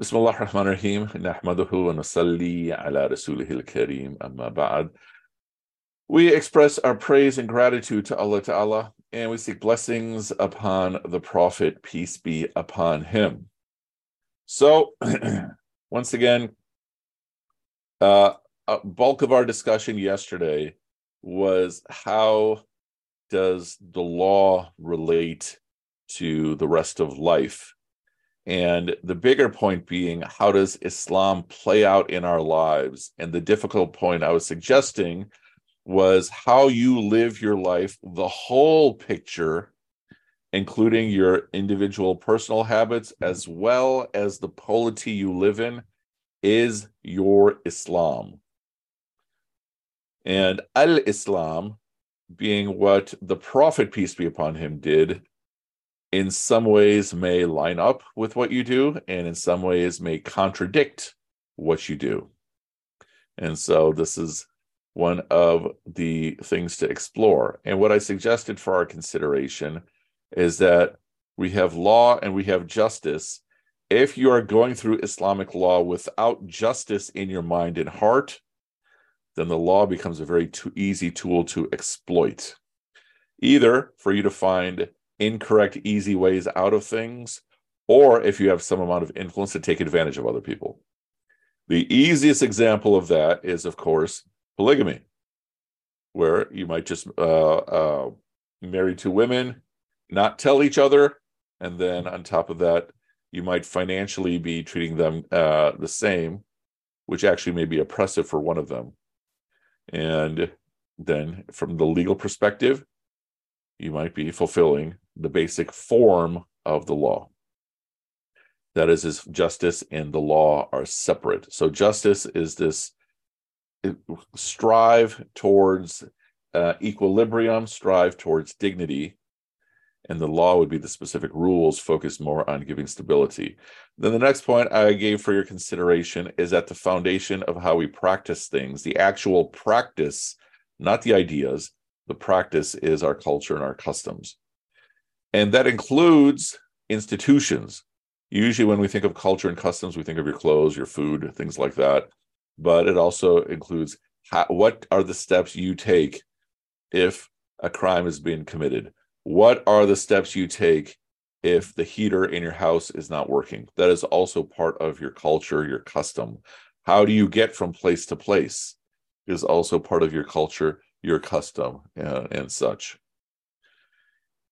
بسم الله الرحمن الرحيم نحمده ونصلي على رسوله الكريم أما بعد We express our praise and gratitude to Allah Ta'ala and we seek blessings upon the Prophet, peace be upon him. So, once again, uh, a bulk of our discussion yesterday was how does the law relate to the rest of life? And the bigger point being, how does Islam play out in our lives? And the difficult point I was suggesting was how you live your life, the whole picture, including your individual personal habits, as well as the polity you live in, is your Islam. And Al Islam being what the Prophet, peace be upon him, did in some ways may line up with what you do and in some ways may contradict what you do. And so this is one of the things to explore. And what I suggested for our consideration is that we have law and we have justice. If you are going through Islamic law without justice in your mind and heart, then the law becomes a very too easy tool to exploit. Either for you to find incorrect, easy ways out of things, or if you have some amount of influence to take advantage of other people. The easiest example of that is, of course, polygamy, where you might just uh, uh, marry two women, not tell each other, and then on top of that, you might financially be treating them uh, the same, which actually may be oppressive for one of them. And then, from the legal perspective, you might be fulfilling the basic form of the law. That is, justice and the law are separate. So justice is this strive towards uh, equilibrium, strive towards dignity, and the law would be the specific rules focused more on giving stability. Then the next point I gave for your consideration is at the foundation of how we practice things, the actual practice, not the ideas, the practice is our culture and our customs. And that includes institutions. Usually, when we think of culture and customs, we think of your clothes, your food, things like that. But it also includes how, what are the steps you take if a crime is being committed? What are the steps you take if the heater in your house is not working? That is also part of your culture, your custom. How do you get from place to place? Is also part of your culture, your custom, and, and such.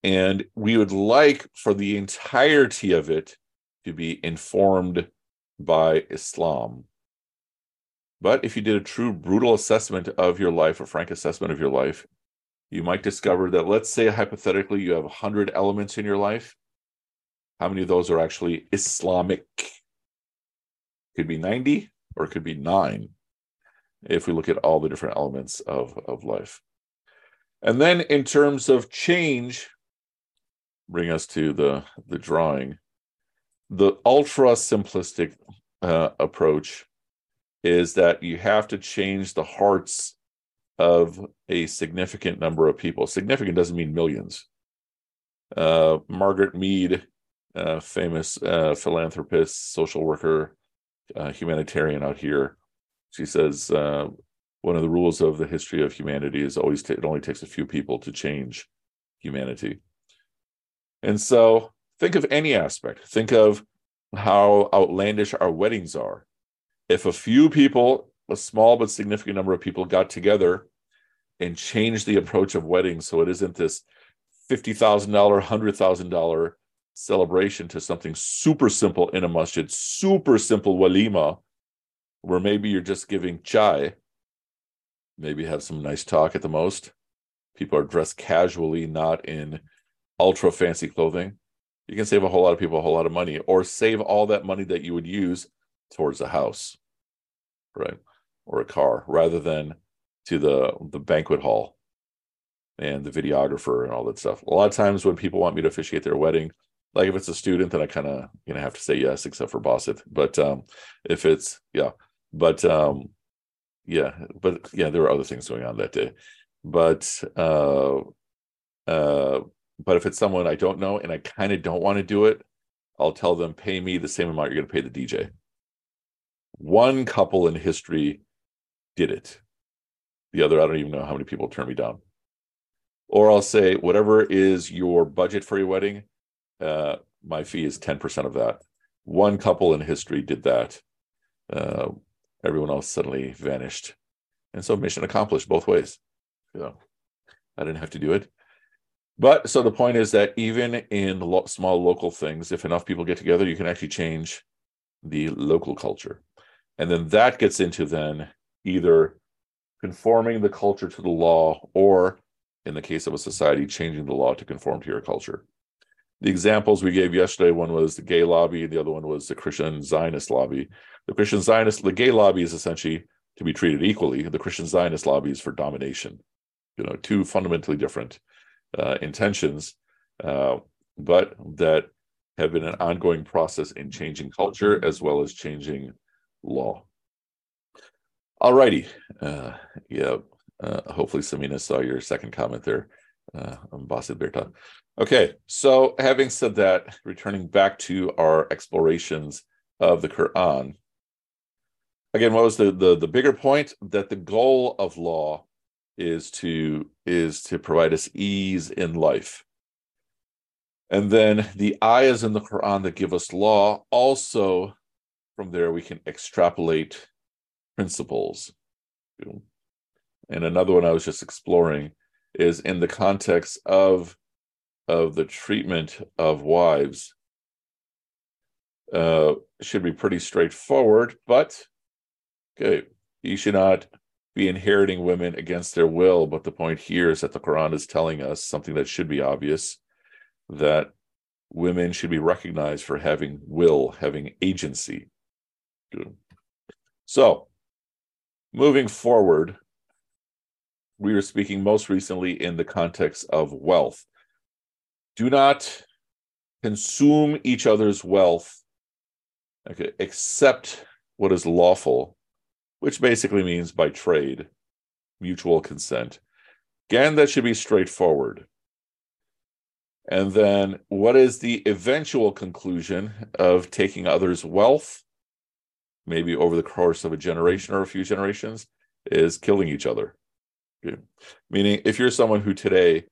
And we would like for the entirety of it to be informed by Islam. But if you did a true brutal assessment of your life, a frank assessment of your life, you might discover that, let's say hypothetically, you have 100 elements in your life. How many of those are actually Islamic? Could be 90 or it could be nine if we look at all the different elements of, of life. And then in terms of change, bring us to the the drawing. The ultra simplistic uh, approach is that you have to change the hearts of a significant number of people. Significant doesn't mean millions. Uh, margaret mead uh, famous philanthropist social worker uh, humanitarian out here she says uh, one of the rules of the history of humanity is always t- it only takes a few people to change humanity and so think of any aspect. Think of how outlandish our weddings are. If a few people, a small but significant number of people got together and changed the approach of weddings so it isn't this $50,000, $100,000 celebration to something super simple in a masjid, super simple walima, where maybe you're just giving chai, maybe have some nice talk at the most. People are dressed casually, not in ultra fancy clothing, you can save a whole lot of people a whole lot of money or save all that money that you would use towards a house, right? Or a car rather than to the the banquet hall and the videographer and all that stuff. A lot of times when people want me to officiate their wedding, like if it's a student, then I kind of you know have to say yes, except for Basit. But um if it's yeah, but um yeah, but yeah, there were other things going on that day. But uh uh but if it's someone I don't know and I kind of don't want to do it, I'll tell them, pay me the same amount you're going to pay the DJ. One couple in history did it. The other, I don't even know how many people turn me down. Or I'll say, whatever is your budget for your wedding, uh, my fee is 10% of that. One couple in history did that. Uh, everyone else suddenly vanished. And so mission accomplished both ways. Know, I didn't have to do it. But so the point is that even in lo- small local things, if enough people get together, you can actually change the local culture. And then that gets into then either conforming the culture to the law or in the case of a society, changing the law to conform to your culture. The examples we gave yesterday, one was the gay lobby, the other one was the Christian Zionist lobby. The Christian Zionist, the gay lobby is essentially to be treated equally. The Christian Zionist lobby is for domination. You know, two fundamentally different uh, intentions, uh, but that have been an ongoing process in changing culture as well as changing law. All righty. Uh, yeah. Uh, hopefully, Samina saw your second comment there, uh. Okay. So, having said that, returning back to our explorations of the Quran. Again, what was the, the the bigger point? That the goal of law is to is to provide us ease in life. And then the ayahs in the Quran that give us law also from there we can extrapolate principles. And another one I was just exploring is in the context of of the treatment of wives. Uh, should be pretty straightforward, but okay, you should not be inheriting women against their will. But the point here is that the Quran is telling us something that should be obvious that women should be recognized for having will, having agency. So, moving forward, we were speaking most recently in the context of wealth. Do not consume each other's wealth, okay, except what is lawful which basically means by trade, mutual consent. Again, that should be straightforward. And then, what is the eventual conclusion of taking others' wealth, maybe over the course of a generation or a few generations, is killing each other? Okay. Meaning, if you're someone who today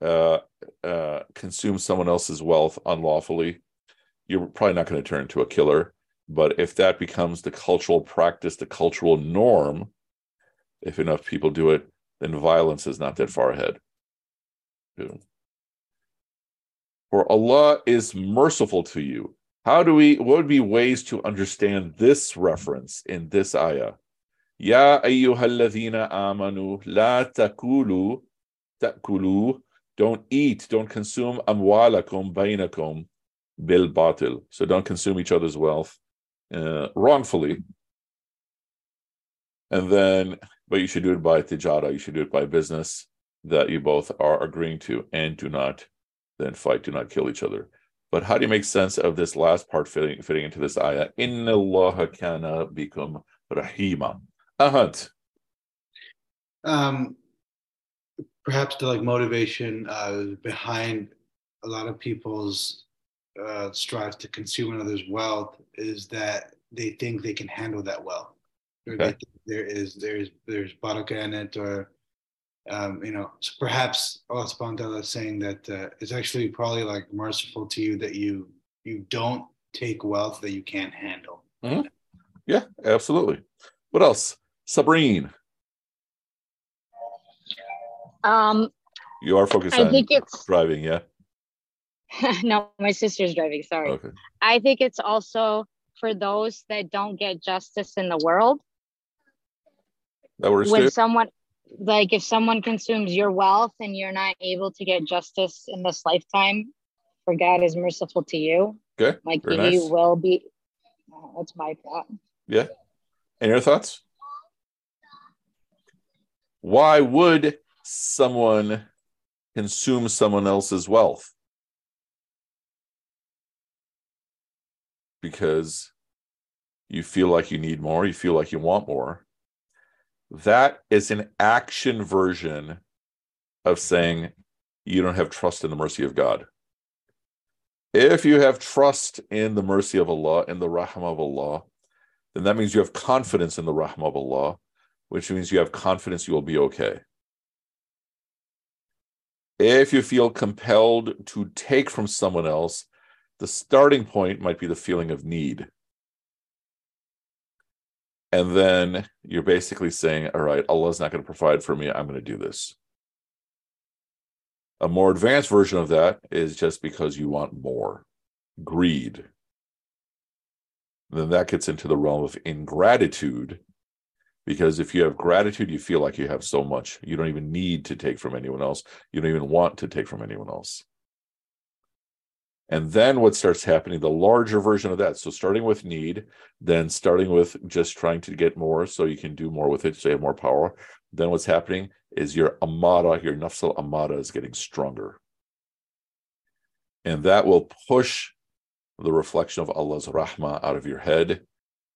uh, uh, consumes someone else's wealth unlawfully, you're probably not going to turn into a killer. But if that becomes the cultural practice, the cultural norm, if enough people do it, then violence is not that far ahead. For Allah is merciful to you. How do we, what would be ways to understand this reference in this ayah? Ya ayyuhalladhina amanu la takulu takulu don't eat, don't consume amwalakum bainakum bil batil. So don't consume each other's wealth uh, wrongfully. And then, but you should do it by tijara, you should do it by business that you both are agreeing to and do not then fight, do not kill each other. But how do you make sense of this last part fitting, fitting into this ayah? Inna Allah kana bikum rahima. Ahad. Um, perhaps the like motivation uh, behind a lot of people's uh, strive to consume another's wealth is that they think they can handle that wealth. Okay. there is there's there's baraka in it, or um, you know, so perhaps Allah subhanahu wa is saying that uh, it's actually probably like merciful to you that you you don't take wealth that you can't handle. Mm-hmm. Yeah, absolutely. What else? Sabrine. Um, you are focused I on think it's, driving, yeah. no, my sister's driving. Sorry. Okay. I think it's also for those that don't get justice in the world. That when too? someone like if someone consumes your wealth and you're not able to get justice in this lifetime, for God is merciful to you. Okay. Like you nice. will be. Oh, that's my thought. Yeah. And your thoughts? Why would someone consume someone else's wealth? Because you feel like you need more, you feel like you want more. That is an action version of saying you don't have trust in the mercy of God. If you have trust in the mercy of Allah, in the rahmah of Allah, then that means you have confidence in the rahmah of Allah, which means you have confidence you will be okay. If you feel compelled to take from someone else, the starting point might be the feeling of need. And then you're basically saying, all right, Allah's not going to provide for me. I'm going to do this. A more advanced version of that is just because you want more greed. Then that gets into the realm of ingratitude. Because if you have gratitude, you feel like you have so much. You don't even need to take from anyone else. You don't even want to take from anyone else. And then what starts happening, the larger version of that. So starting with need, then starting with just trying to get more so you can do more with it, so you have more power. Then what's happening is your ammara, your nafs al-ammara is getting stronger. And that will push the reflection of Allah's rahmah out of your head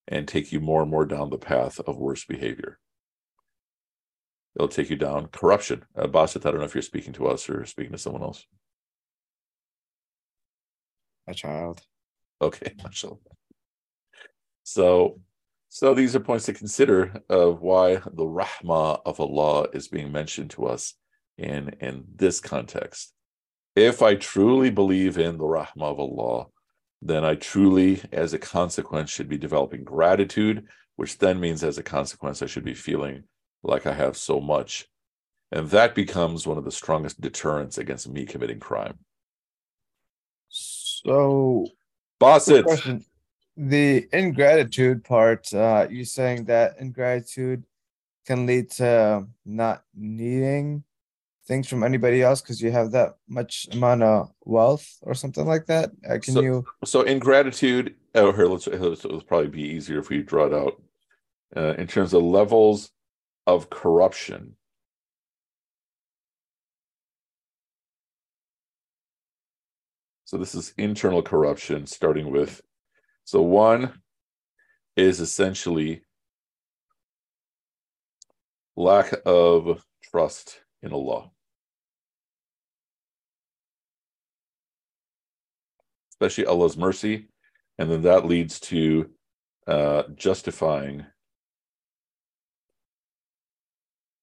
and take you more and more down the path of worse behavior. It'll take you down corruption. Uh, Basit, I don't know if you're speaking to us or speaking to someone else a child. Okay, So, so these are points to consider of why the rahmah of Allah is being mentioned to us in in this context. If I truly believe in the rahmah of Allah, then I truly, as a consequence, should be developing gratitude, which then means, as a consequence, I should be feeling like I have so much. And that becomes one of the strongest deterrents against me committing crime. So, Basit. The ingratitude part, uh, you saying that ingratitude can lead to not needing things from anybody else because you have that much amount of wealth or something like that. Uh, can so, you? So ingratitude. Oh, here let's, let's it'll probably be easier if we draw it out uh, in terms of levels of corruption. So this is internal corruption, starting with. So one is essentially lack of trust in Allah. Especially Allah's mercy. And then that leads to uh, justifying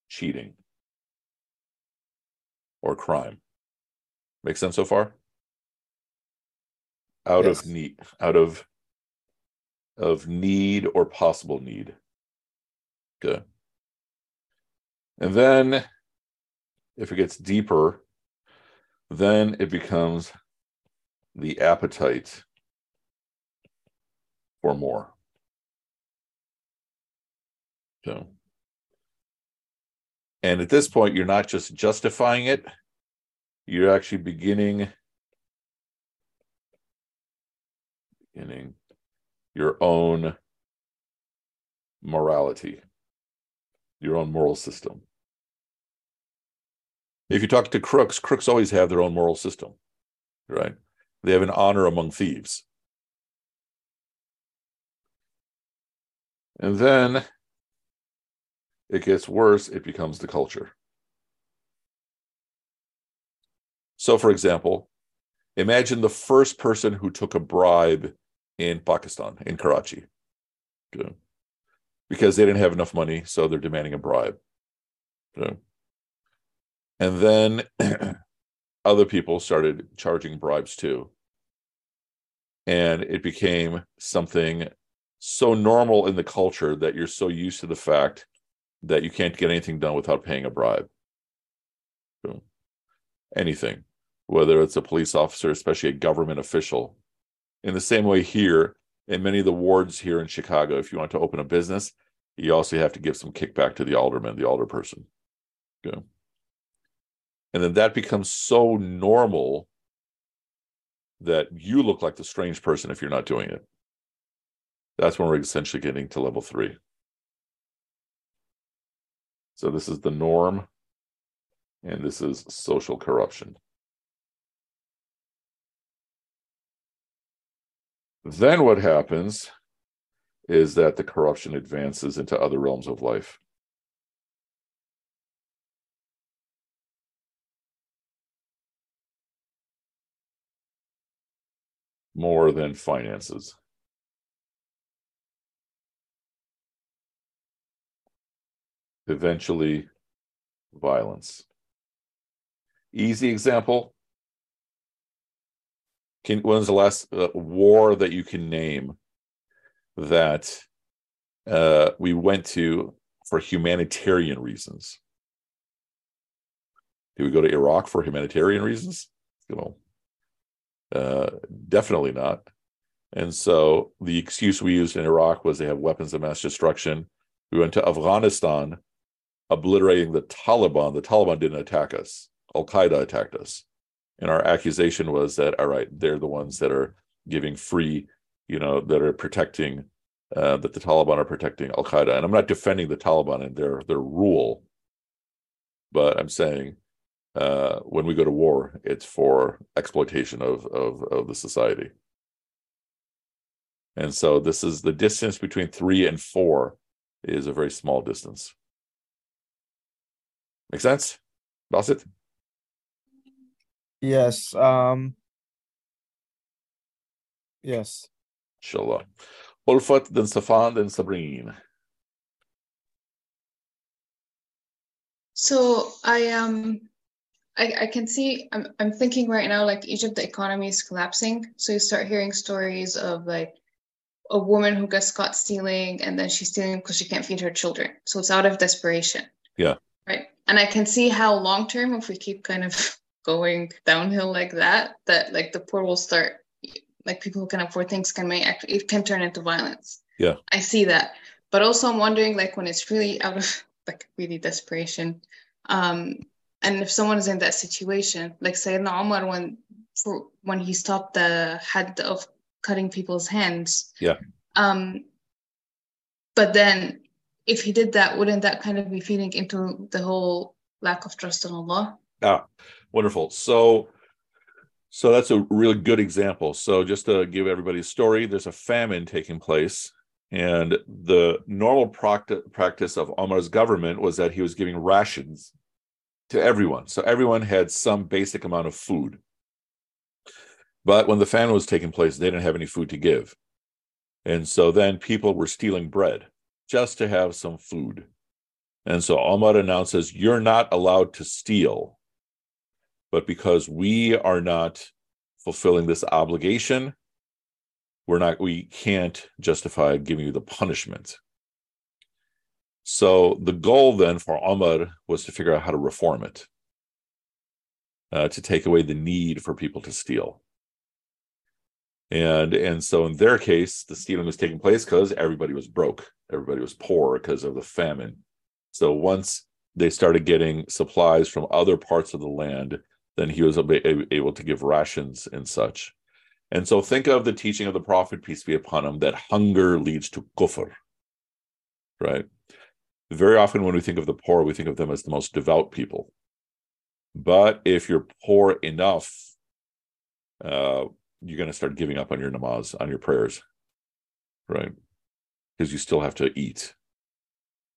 cheating or crime. Make sense so far? Out yes. of need out of of need or possible need. Okay and then if it gets deeper then it becomes the appetite for more. So and at this point you're not just justifying it you're actually beginning beginning your own morality, your own moral system. If you talk to crooks, crooks always have their own moral system, right? They have an honor among thieves. And then it gets worse, it becomes the culture. So, for example, imagine the first person who took a bribe in Pakistan, in Karachi. Okay. Because they didn't have enough money, so they're demanding a bribe. Okay. And then other people started charging bribes too. And it became something so normal in the culture that you're so used to the fact that you can't get anything done without paying a bribe. Anything, whether it's a police officer, especially a government official, in the same way here, in many of the wards here in Chicago, if you want to open a business, you also have to give some kickback to the alderman, the alderperson. Okay. And then that becomes so normal that you look like the strange person if you're not doing it. That's when we're essentially getting to level three. So this is the norm, and this is social corruption. Then what happens is that the corruption advances into other realms of life. more than finances. Eventually, violence. Easy example. Can when's the last uh, war that you can name that uh, we went to for humanitarian reasons? Do we go to Iraq for humanitarian reasons? You know, uh, definitely not. And so the excuse we used in Iraq was they have weapons of mass destruction. We went to Afghanistan, obliterating the Taliban. The Taliban didn't attack us. Al Qaeda attacked us. And our accusation was that, all right, they're the ones that are giving free, you know, that are protecting, uh, that the Taliban are protecting Al Qaeda. And I'm not defending the Taliban and their their rule, but I'm saying uh, when we go to war, it's for exploitation of, of, of the society. And so this is the distance between three and four is a very small distance. Make sense? Basit? Yes. Um. Yes. Inshallah. Ulfat, then Safan, then Sabrine. So I um I, I can see I'm I'm thinking right now like Egypt the economy is collapsing. So you start hearing stories of like a woman who gets caught stealing and then she's stealing because she can't feed her children. So it's out of desperation. Yeah. Right. And I can see how long term if we keep kind of going downhill like that, that like the poor will start like people who can afford things can make actually it can turn into violence. Yeah. I see that. But also I'm wondering like when it's really out of like really desperation. Um and if someone is in that situation, like Sayyidina Umar when for when he stopped the head of cutting people's hands. Yeah. Um but then if he did that, wouldn't that kind of be feeding into the whole lack of trust in Allah? Ah, wonderful. So, so that's a really good example. So, just to give everybody a story, there's a famine taking place, and the normal practice practice of Omar's government was that he was giving rations to everyone. So everyone had some basic amount of food. But when the famine was taking place, they didn't have any food to give. And so then people were stealing bread just to have some food. And so Omar announces, You're not allowed to steal. But because we are not fulfilling this obligation, we're not, we can't justify giving you the punishment. So the goal then for Omar was to figure out how to reform it, uh, to take away the need for people to steal. And and so in their case, the stealing was taking place because everybody was broke, everybody was poor because of the famine. So once they started getting supplies from other parts of the land, then he was able to give rations and such. And so think of the teaching of the Prophet, peace be upon him, that hunger leads to kufr, right? Very often when we think of the poor, we think of them as the most devout people. But if you're poor enough, uh, you're going to start giving up on your namaz, on your prayers, right? Because you still have to eat.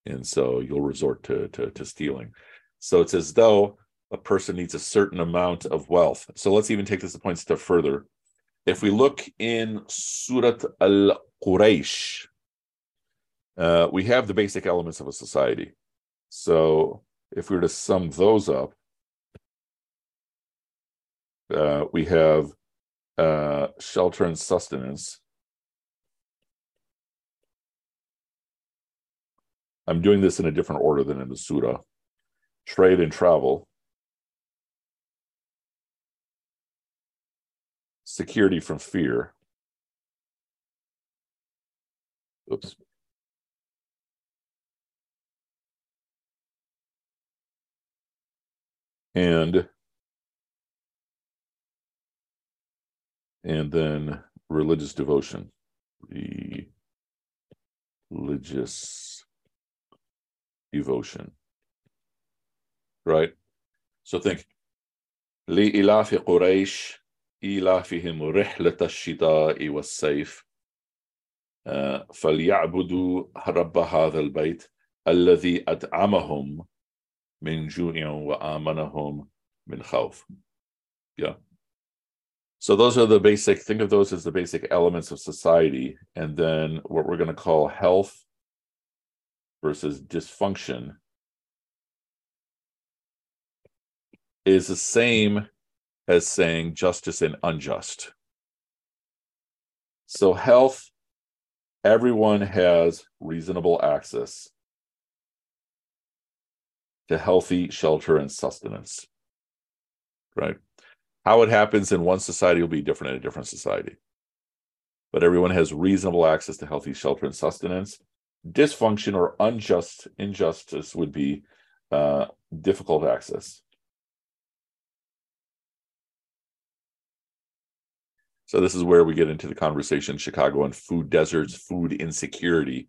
And so you'll resort to, to, to stealing. So it's as though a person needs a certain amount of wealth. So let's even take this a point step further. If we look in Surat al Quraysh, uh, we have the basic elements of a society. So if we were to sum those up, uh, we have uh, shelter and sustenance. I'm doing this in a different order than in the Surah. Trade and travel. Security from fear. Oops. And and then religious devotion. Religious devotion. Right? So think لإلاف قريش إيلافهم رحلة الشتاء والصيف فليعبدوا رب هذا البيت الذي أطعمهم من جوع وآمنهم من خوف. Yeah. So those are the basic, think of those as the basic elements of society. And then what we're going to call health versus dysfunction is the same as saying justice and unjust. So, health, everyone has reasonable access to healthy shelter and sustenance, right? How it happens in one society will be different in a different society. But everyone has reasonable access to healthy shelter and sustenance. Dysfunction or unjust injustice would be uh, difficult access. So this is where we get into the conversation Chicago and food deserts, food insecurity.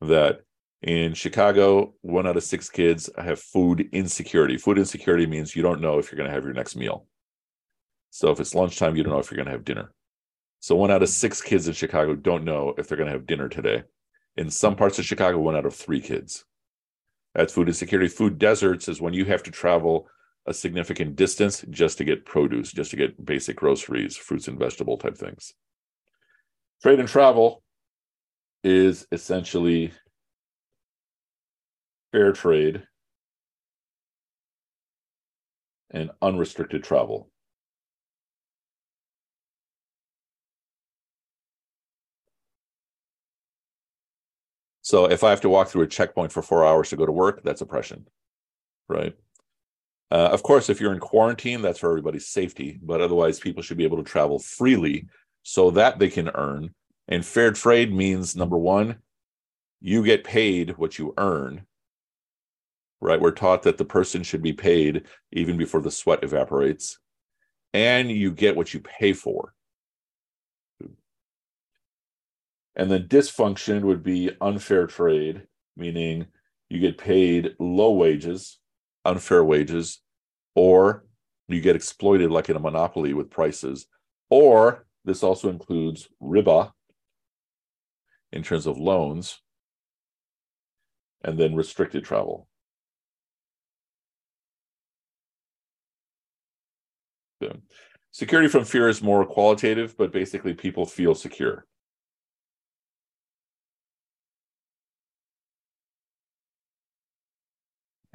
That in Chicago, one out of six kids have food insecurity. Food insecurity means you don't know if you're going to have your next meal. So if it's lunchtime, you don't know if you're going to have dinner. So one out of six kids in Chicago don't know if they're going to have dinner today. In some parts of Chicago, one out of three kids. That's food insecurity. Food deserts is when you have to travel a significant distance just to get produce, just to get basic groceries, fruits and vegetable type things. Trade and travel is essentially fair trade and unrestricted travel. So if I have to walk through a checkpoint for four hours to go to work, that's oppression, right? Uh, of course, if you're in quarantine, that's for everybody's safety, but otherwise, people should be able to travel freely so that they can earn. And fair trade means number one, you get paid what you earn, right? We're taught that the person should be paid even before the sweat evaporates, and you get what you pay for. And then dysfunction would be unfair trade, meaning you get paid low wages unfair wages, or you get exploited like in a monopoly with prices, or this also includes riba in terms of loans, and then restricted travel. Security from fear is more qualitative, but basically people feel secure.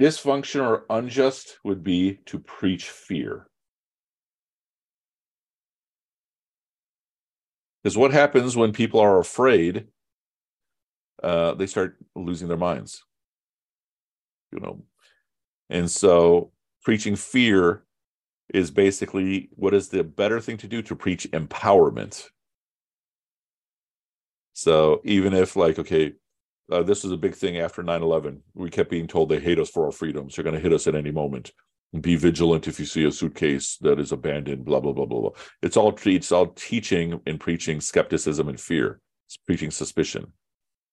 Dysfunction or unjust would be to preach fear. Because what happens when people are afraid? Uh, they start losing their minds. You know, and so preaching fear is basically what is the better thing to do to preach empowerment. So even if like okay, uh, this is a big thing after 9-11 we kept being told they hate us for our freedoms. They're going to hit us at any moment. Be vigilant if you see a suitcase that is abandoned blah blah blah blah blah. It's all it's all teaching and preaching skepticism and fear. It's preaching suspicion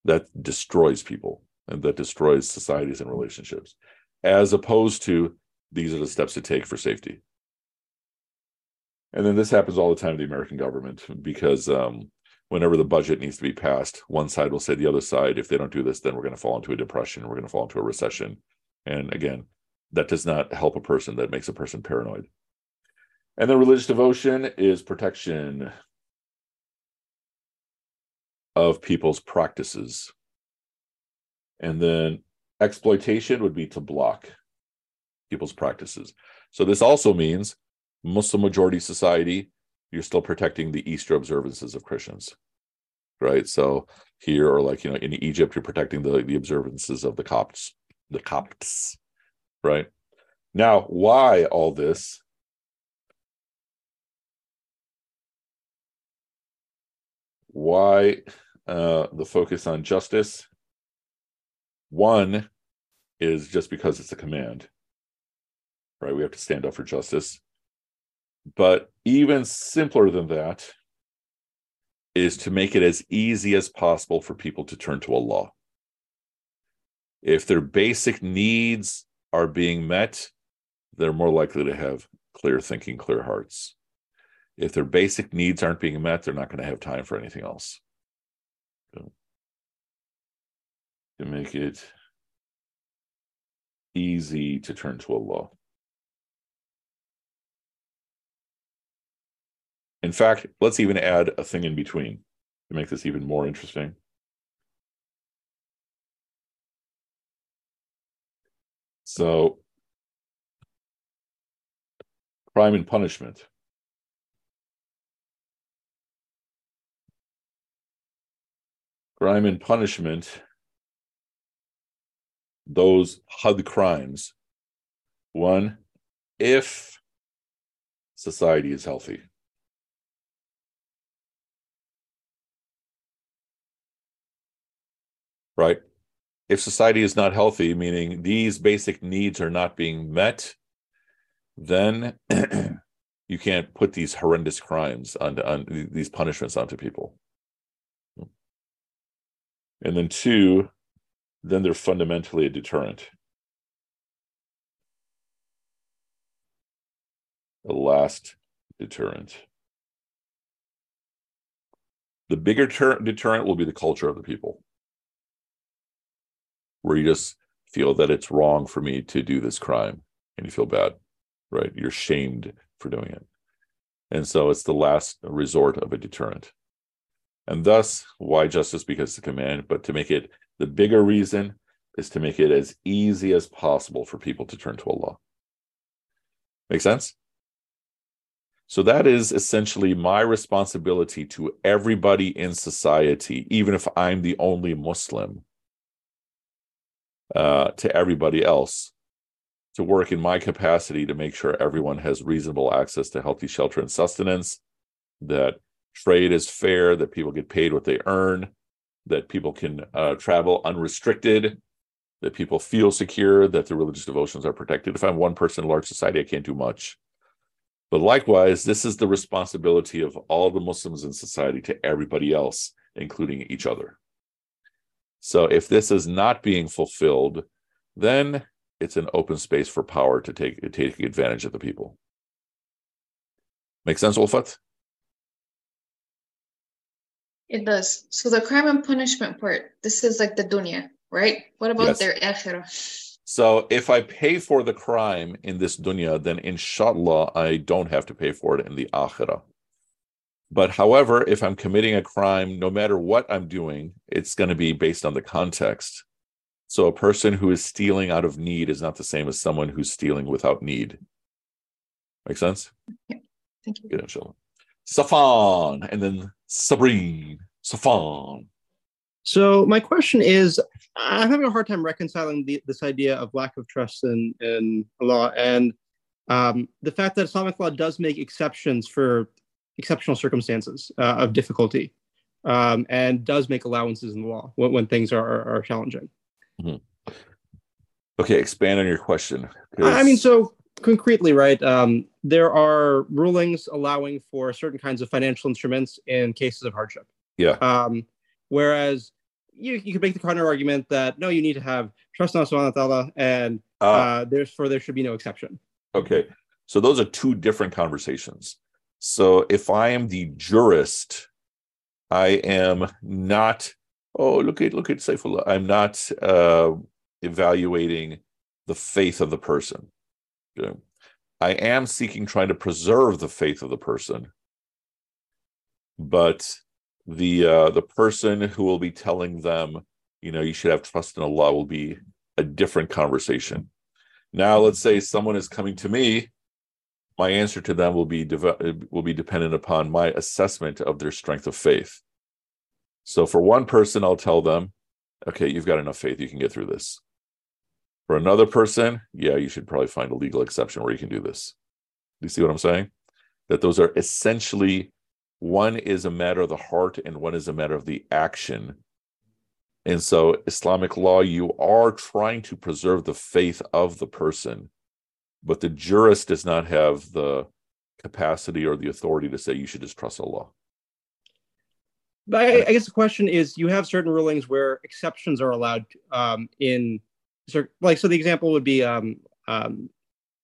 that destroys people and that destroys societies and relationships as opposed to these are the steps to take for safety. And then this happens all the time in the american government because um, whenever the budget needs to be passed, one side will say the other side, if they don't do this, then we're going to fall into a depression, we're going to fall into a recession. And again, that does not help a person, that makes a person paranoid. And then religious devotion is protection of people's practices. And then exploitation would be to block people's practices. So this also means Muslim majority society you're still protecting the Easter observances of Christians, right? So here, or like you know, in Egypt, you're protecting the the observances of the Copts, the Copts, right? Now, why all this? Why uh, the focus on justice? One is just because it's a command, right? We have to stand up for justice. But even simpler than that is to make it as easy as possible for people to turn to Allah. If their basic needs are being met, they're more likely to have clear thinking, clear hearts. If their basic needs aren't being met, they're not going to have time for anything else. To make it easy to turn to Allah. In fact, let's even add a thing in between to make this even more interesting. So, crime and punishment. Crime and punishment, those HUD crimes. One, if society is healthy. Right? If society is not healthy, meaning these basic needs are not being met, then you can't put these horrendous crimes on, on these punishments onto people. And then two, then they're fundamentally a deterrent. A last deterrent. The bigger ter- deterrent will be the culture of the people, where you just feel that it's wrong for me to do this crime and you feel bad, right? You're shamed for doing it. And so it's the last resort of a deterrent. And thus, why justice? Because it's a command, but to make it the bigger reason is to make it as easy as possible for people to turn to Allah. Make sense? So that is essentially my responsibility to everybody in society, even if I'm the only Muslim, uh, to everybody else, to work in my capacity to make sure everyone has reasonable access to healthy shelter and sustenance, that trade is fair, that people get paid what they earn, that people can uh, travel unrestricted, that people feel secure, that their religious devotions are protected. If I'm one person in a large society, I can't do much. But likewise, this is the responsibility of all the Muslims in society to everybody else, including each other. So if this is not being fulfilled, then it's an open space for power to take, take advantage of the people. Make sense, Ulfat? It does. So the crime and punishment part, this is like the dunya, right? What about yes. their akhirah? So if I pay for the crime in this dunya, then inshallah I don't have to pay for it in the akhirah. But however, if I'm committing a crime, no matter what I'm doing, it's going to be based on the context. So a person who is stealing out of need is not the same as someone who's stealing without need. Make sense? Yeah. Thank you. Good, inshallah. Safan, and then Sabrine. Safan. So my question is, I'm having a hard time reconciling the, this idea of lack of trust in, in law and um, the fact that Islamic law does make exceptions for exceptional circumstances uh, of difficulty um, and does make allowances in the law when, when things are, are, are challenging. Mm-hmm. Okay, expand on your question. I mean, so concretely, right? Um, there are rulings allowing for certain kinds of financial instruments in cases of hardship. Yeah. Um, whereas you, you could make the counter argument that no, you need to have trust in Allah Ta'ala, and uh, uh, therefore there should be no exception. Okay. So those are two different conversations. So if I am the jurist, I am not. Oh, look at look at Saifullah. I'm not uh, evaluating the faith of the person. Okay. I am seeking trying to preserve the faith of the person, but the uh, the person who will be telling them, you know, you should have trust in Allah will be a different conversation. Now, let's say someone is coming to me, my answer to them will be de- uh, will be dependent upon my assessment of their strength of faith. So, for one person, I'll tell them, okay, you've got enough faith, you can get through this. For another person, yeah, you should probably find a legal exception where you can do this. You see what I'm saying? That those are essentially one is a matter of the heart and one is a matter of the action. And so, Islamic law, you are trying to preserve the faith of the person, but the jurist does not have the capacity or the authority to say you should just trust Allah. But I, I guess the question is you have certain rulings where exceptions are allowed um, in like so the example would be um, um,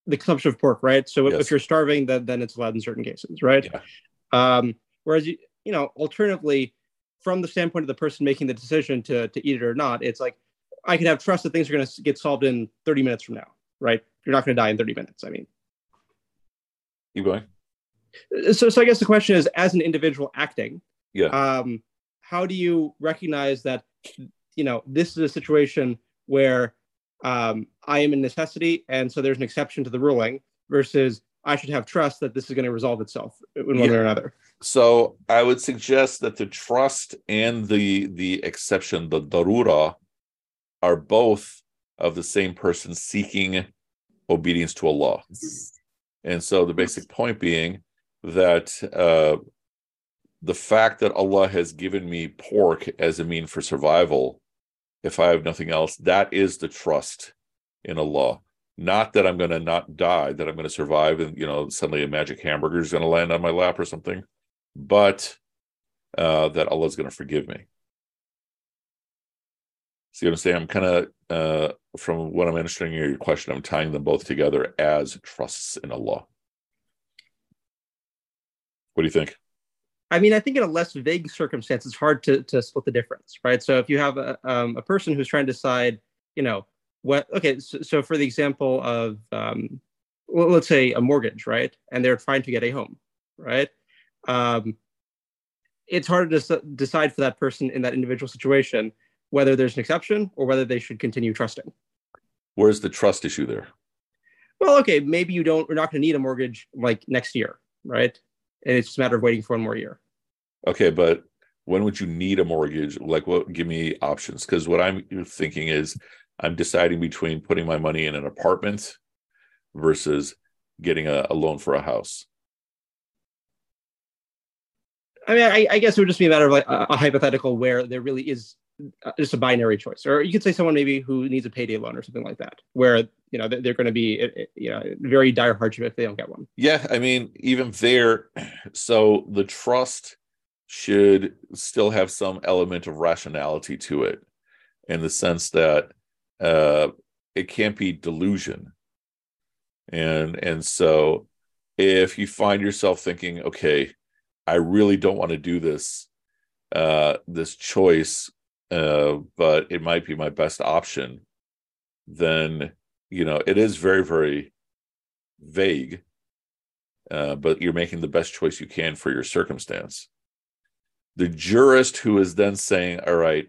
the consumption of pork, right? So yes. if you're starving, then then it's allowed in certain cases, right? Yeah. Um, whereas you you know, alternatively, from the standpoint of the person making the decision to to eat it or not, it's like I can have trust that things are going to get solved in 30 minutes from now, right? You're not going to die in 30 minutes. I mean, keep going. So, so I guess the question is, as an individual acting, Yeah. um, how do you recognize that, you know, this is a situation where um, I am in necessity, and so there's an exception to the ruling, versus I should have trust that this is going to resolve itself in one Yeah. way or another. So I would suggest that the trust and the the exception, the darura, are both of the same person seeking obedience to Allah. And so the basic point being that uh, the fact that Allah has given me pork as a mean for survival, if I have nothing else, that is the trust in Allah. Not that I'm going to not die, that I'm going to survive, and you know suddenly a magic hamburger is going to land on my lap or something, but uh, that Allah is going to forgive me. See what I'm saying? I'm kind of uh, from what I'm understanding your question, I'm tying them both together as trusts in Allah. What do you think? I mean, I think in a less vague circumstance, it's hard to, to split the difference, right? So if you have a, um, a person who's trying to decide, you know, what, okay, so, so for the example of, um, well, let's say a mortgage, right? And they're trying to get a home, right? Um, it's hard to s- decide for that person in that individual situation whether there's an exception or whether they should continue trusting. Where's the trust issue there? Well, okay, maybe you don't, we're not going to need a mortgage like next year, right? And it's just a matter of waiting for one more year. Okay, but when would you need a mortgage? Like, what? Give me options. Because what I'm thinking is, I'm deciding between putting my money in an apartment versus getting a, a loan for a house. I mean, I, I guess it would just be a matter of like a, a hypothetical where there really is just a binary choice, or you could say someone maybe who needs a payday loan or something like that, where you know they're, they're going to be uh, uh, you know very dire hardship if they don't get one. Yeah, I mean, even there, so the trust should still have some element of rationality to it, in the sense that uh, it can't be delusion. And and so, if you find yourself thinking, okay, I really don't want to do this, uh, this choice, uh, but it might be my best option, then you know it is very very vague uh, but you're making the best choice you can for your circumstance. The jurist who is then saying, all right,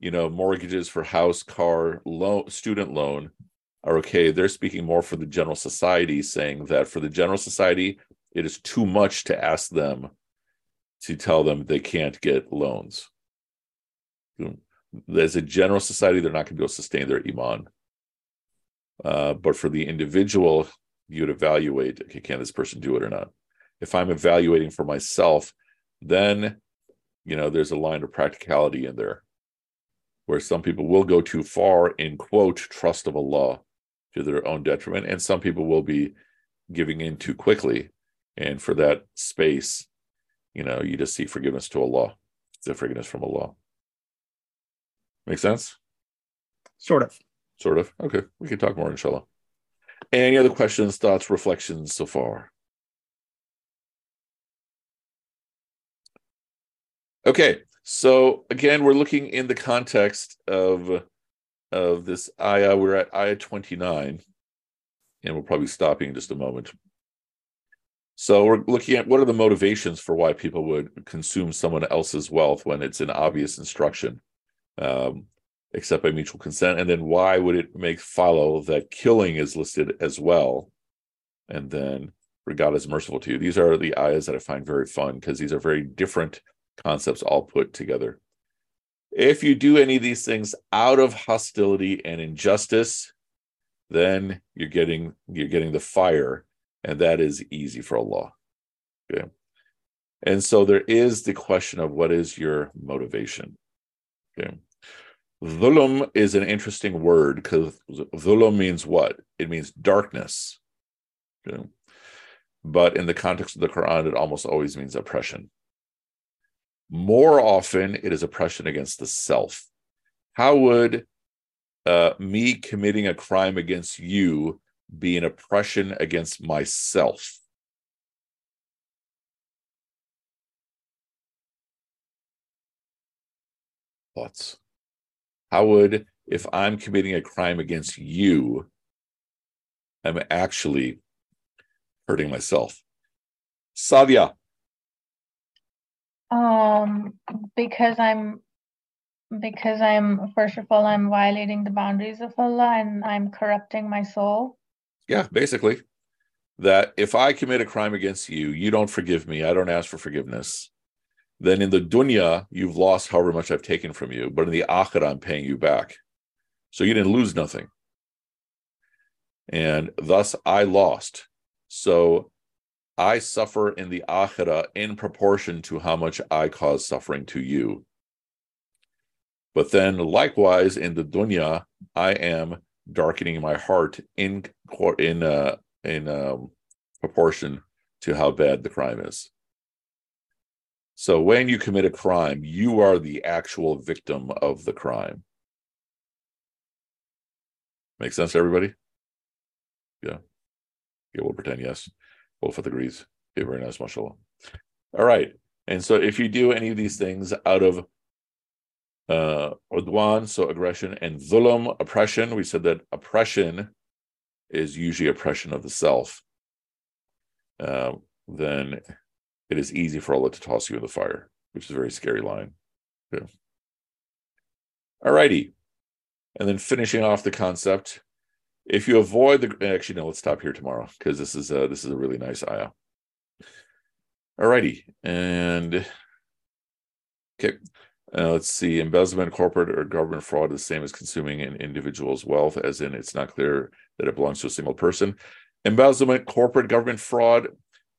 you know, mortgages for house, car, loan, student loan are okay. They're speaking more for the general society, saying that for the general society, it is too much to ask them to tell them they can't get loans. As a general society, they're not going to be able to sustain their iman. Uh, but for the individual, you'd evaluate okay can this person do it or not? If i'm evaluating for myself then you know there's a line of practicality in there where some people will go too far in quote trust of allah to their own detriment and some people will be giving in too quickly. And for that space you know you just seek forgiveness to allah the forgiveness from allah make sense Sort of. sort of okay we can talk more inshallah any other questions, thoughts, reflections so far? Okay, so again, we're looking in the context of of this ayah. We're at ayah 29, and we'll probably stop in just a moment. So we're looking at what are the motivations for why people would consume someone else's wealth when it's an obvious instruction. Um, except by mutual consent and then why would it make follow that killing is listed as well? And then for god is merciful to you. These are the ayahs that i find very fun because these are very different concepts all put together. If you do any of these things out of hostility and injustice then you're getting you're getting the fire and that is easy for allah. Okay. And so there is the question of what is your motivation? Okay Dhulum is an interesting word because dhulum means what? It means darkness. Okay. But in the context of the Quran, it almost always means oppression. More often, it is oppression against the self. How would uh, me committing a crime against you be an oppression against myself? Thoughts? How would, if I'm committing a crime against you, I'm actually hurting myself? Sadia. Um, because I'm because I'm first of all I'm violating the boundaries of Allah and I'm corrupting my soul. Yeah, basically. That if I commit a crime against you, you don't forgive me. I don't ask for forgiveness. Then in the dunya, you've lost however much I've taken from you. But in the akhirah, I'm paying you back. So you didn't lose nothing. And thus I lost. So I suffer in the akhirah in proportion to how much I cause suffering to you. But then likewise in the dunya, I am darkening my heart in in uh, in um, proportion to how bad the crime is. So when you commit a crime, you are the actual victim of the crime. Make sense to everybody? Yeah. Yeah, we'll pretend yes. Both of the agrees. Okay, very nice, mashallah. All right. And so if you do any of these things out of uh udwan, so aggression, and zulum, oppression, we said that oppression is usually oppression of the self. Uh, then it is easy for Allah to toss you in the fire, which is a very scary line. Yeah. All righty. And then finishing off the concept, if you avoid the actually no, let's stop here tomorrow because this is a this is a really nice ayah. Alrighty, and okay, uh, let's see. Embezzlement, corporate or government fraud is the same as consuming an individual's wealth, as in it's not clear that it belongs to a single person. Embezzlement, corporate government fraud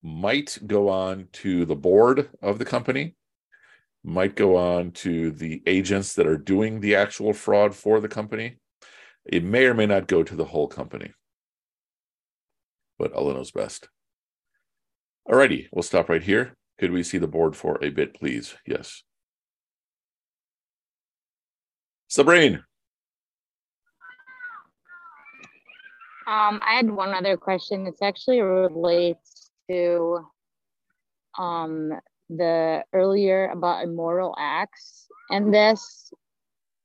might go on to the board of the company, might go on to the agents that are doing the actual fraud for the company it may or may not go to the whole company, but Allah knows best. Alrighty, we'll stop right here. Could we see the board for a bit, please? Yes. Sabrine. Um, I had one other question. It's actually relates to um, the earlier about immoral acts and this.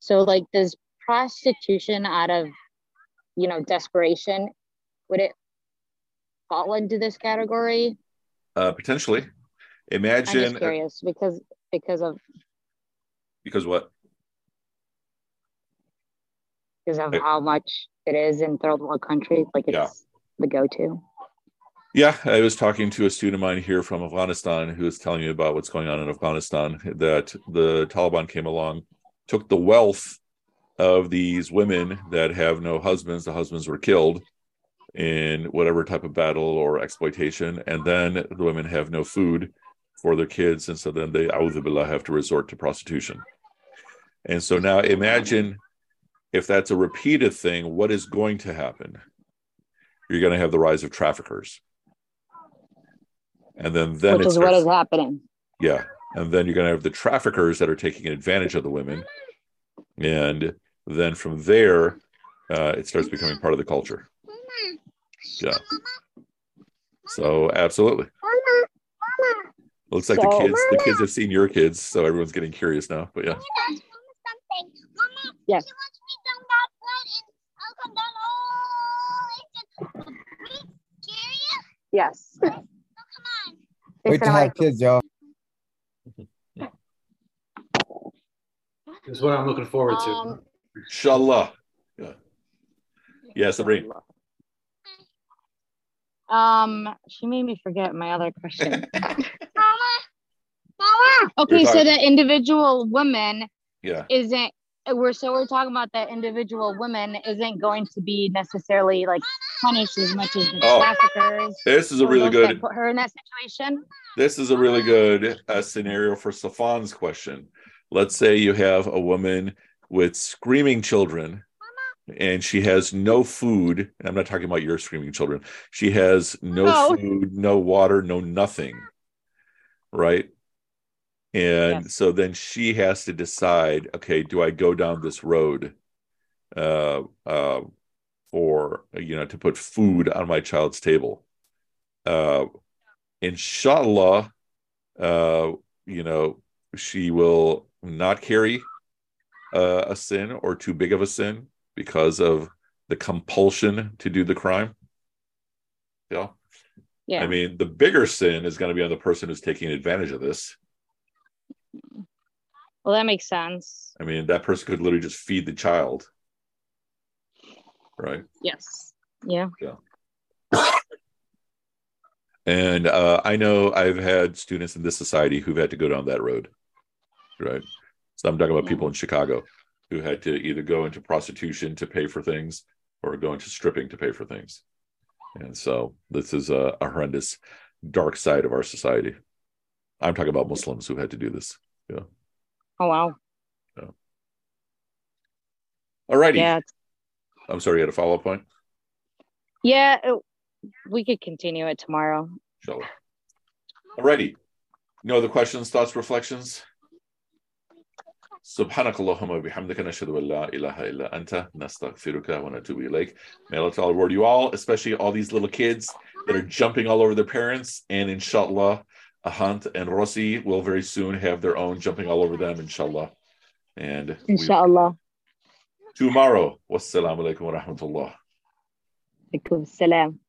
So, like, does prostitution out of you know desperation would it fall into this category uh potentially imagine I'm just curious because because of because what because of how much it is in third world countries like it's yeah. the go-to yeah, I was talking to a student of mine here from Afghanistan who was telling me about what's going on in Afghanistan. That the Taliban came along, took the wealth of these women that have no husbands. The husbands were killed in whatever type of battle or exploitation, and then the women have no food for their kids, and so then they have to resort to prostitution. And so now imagine if that's a repeated thing, what is going to happen? You're going to have the rise of traffickers. And then, then which is starts, what is happening. Yeah. And then you're going to have the traffickers that are taking advantage of the women. And then from there, uh, it starts becoming part of the culture. Yeah. So absolutely. Looks like so, the kids the kids have seen your kids, so everyone's getting curious now. But yeah. Yes. Yes. Wait to have kids, y'all. This is what I'm looking forward to. Um, Inshallah. Yeah. Yeah, Sabrina. Um, she made me forget my other question. okay, so the individual woman yeah isn't we're so we're talking about that individual woman isn't going to be necessarily like punished as much as the oh, traffickers. This is a really good put her in that situation. This is a really good uh, scenario for Safan's question. Let's say you have a woman with screaming children and she has no food. I'm not talking about your screaming children. She has no, no. food, no water, no nothing. Right. And yes. so then she has to decide okay, do I go down this road uh, uh, for, you know, to put food on my child's table? Uh, inshallah, uh, you know, she will not carry uh, a sin or too big of a sin because of the compulsion to do the crime. Yeah. Yeah. I mean, the bigger sin is going to be on the person who's taking advantage of this. Well, that makes sense. I mean, that person could literally just feed the child. Right. Yes. Yeah. Yeah. And uh, I know I've had students in this society who've had to go down that road. Right. So I'm talking about Yeah. people in Chicago who had to either go into prostitution to pay for things or go into stripping to pay for things. And so this is a, a horrendous dark side of our society. I'm talking about Muslims who had to do this. Oh wow. All righty. Yeah. I'm sorry, you had a follow up point? Yeah. it- we could continue it tomorrow. Inshallah. Alrighty. No other questions, thoughts, reflections? سبحانك اللهم وبحمدك نشهد أن لا إله إلا أنت نستغفرك ونتوب إليك. May Allah Ta'ala reward you all, especially all these little kids that are jumping all over their parents. And inshallah, Ahant and Rossi will very soon have their own jumping all over them, inshallah. And we- Inshallah. tomorrow. Wassalamu alaikum wa rahmatullah. Alaikum salam.